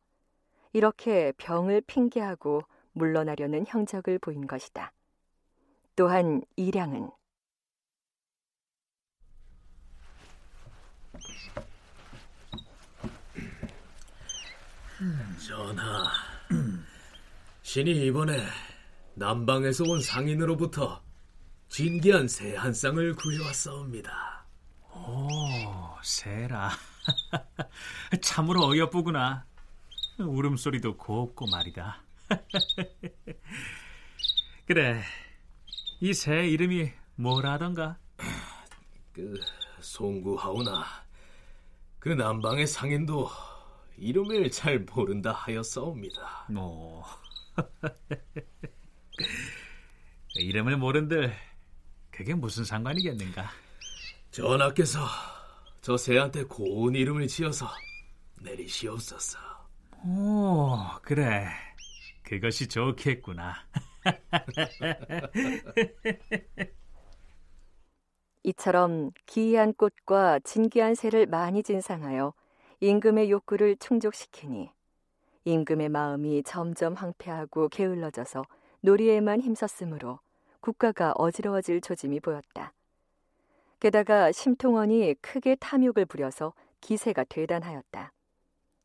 이렇게 병을 핑계하고 물러나려는 형적을 보인 것이다. 또한 이량은 전하, 신이 이번에 남방에서 온 상인으로부터 진기한 새 한 쌍을 구해왔사옵니다. 오, 새라. 참으로 어여쁘구나. 울음소리도 곱고 말이다. 그래, 이 새 이름이 뭐라던가? 그 송구하오나 그 남방의 상인도 이름을 잘 모른다 하였사옵니다. 뭐 이름을 모른들 그게 무슨 상관이겠는가? 전하께서 저 새한테 고운 이름을 지어서 내리시옵소서. 오, 그래. 그것이 좋겠구나. 이처럼 기이한 꽃과 진귀한 새를 많이 진상하여 임금의 욕구를 충족시키니 임금의 마음이 점점 황폐하고 게을러져서 놀이에만 힘썼으므로 국가가 어지러워질 조짐이 보였다. 게다가 심통원이 크게 탐욕을 부려서 기세가 대단하였다.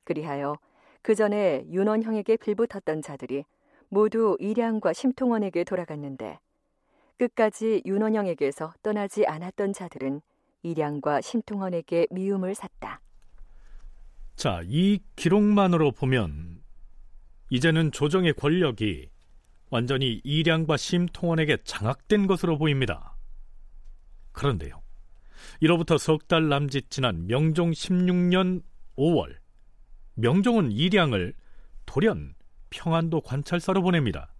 그리하여 그 전에 윤원형에게 빌붙었던 자들이 모두 이량과 심통원에게 돌아갔는데 끝까지 윤원형에게서 떠나지 않았던 자들은 이량과 심통원에게 미움을 샀다. 자, 이 기록만으로 보면 이제는 조정의 권력이 완전히 이량과 심통원에게 장악된 것으로 보입니다. 그런데요. 이로부터 석 달 남짓 지난 명종 16년 5월 명종은 이량을 돌연 평안도 관찰사로 보냅니다.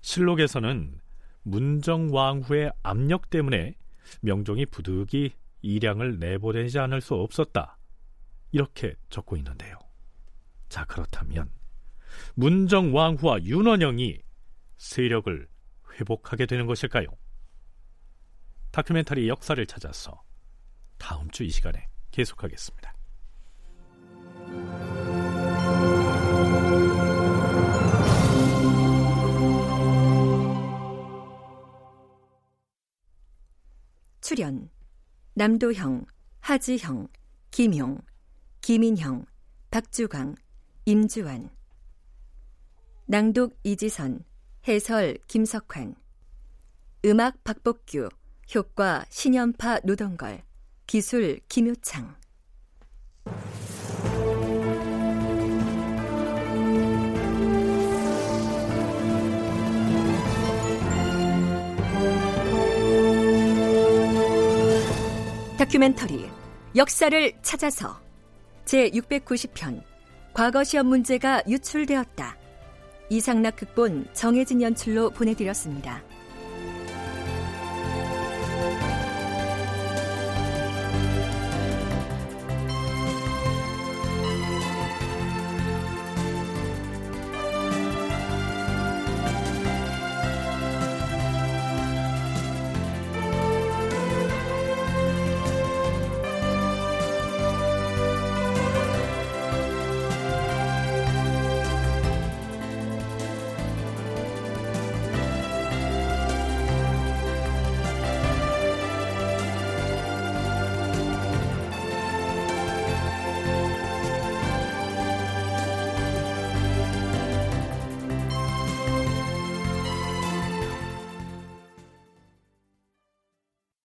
실록에서는 문정왕후의 압력 때문에 명종이 부득이 이량을 내보내지 않을 수 없었다. 이렇게 적고 있는데요. 자, 그렇다면 문정 왕후와 윤원영이 세력을 회복하게 되는 것일까요? 다큐멘터리 역사를 찾아서 다음 주 이 시간에 계속하겠습니다. 출연 남도형, 하지형, 김용, 김인형, 박주광, 임주환. 낭독 이지선, 해설 김석환. 음악 박복규, 효과 신연파 노동걸, 기술 김효창. 다큐멘터리 역사를 찾아서 제690편 과거 시험 문제가 유출되었다. 이상락 극본 정혜진 연출로 보내드렸습니다.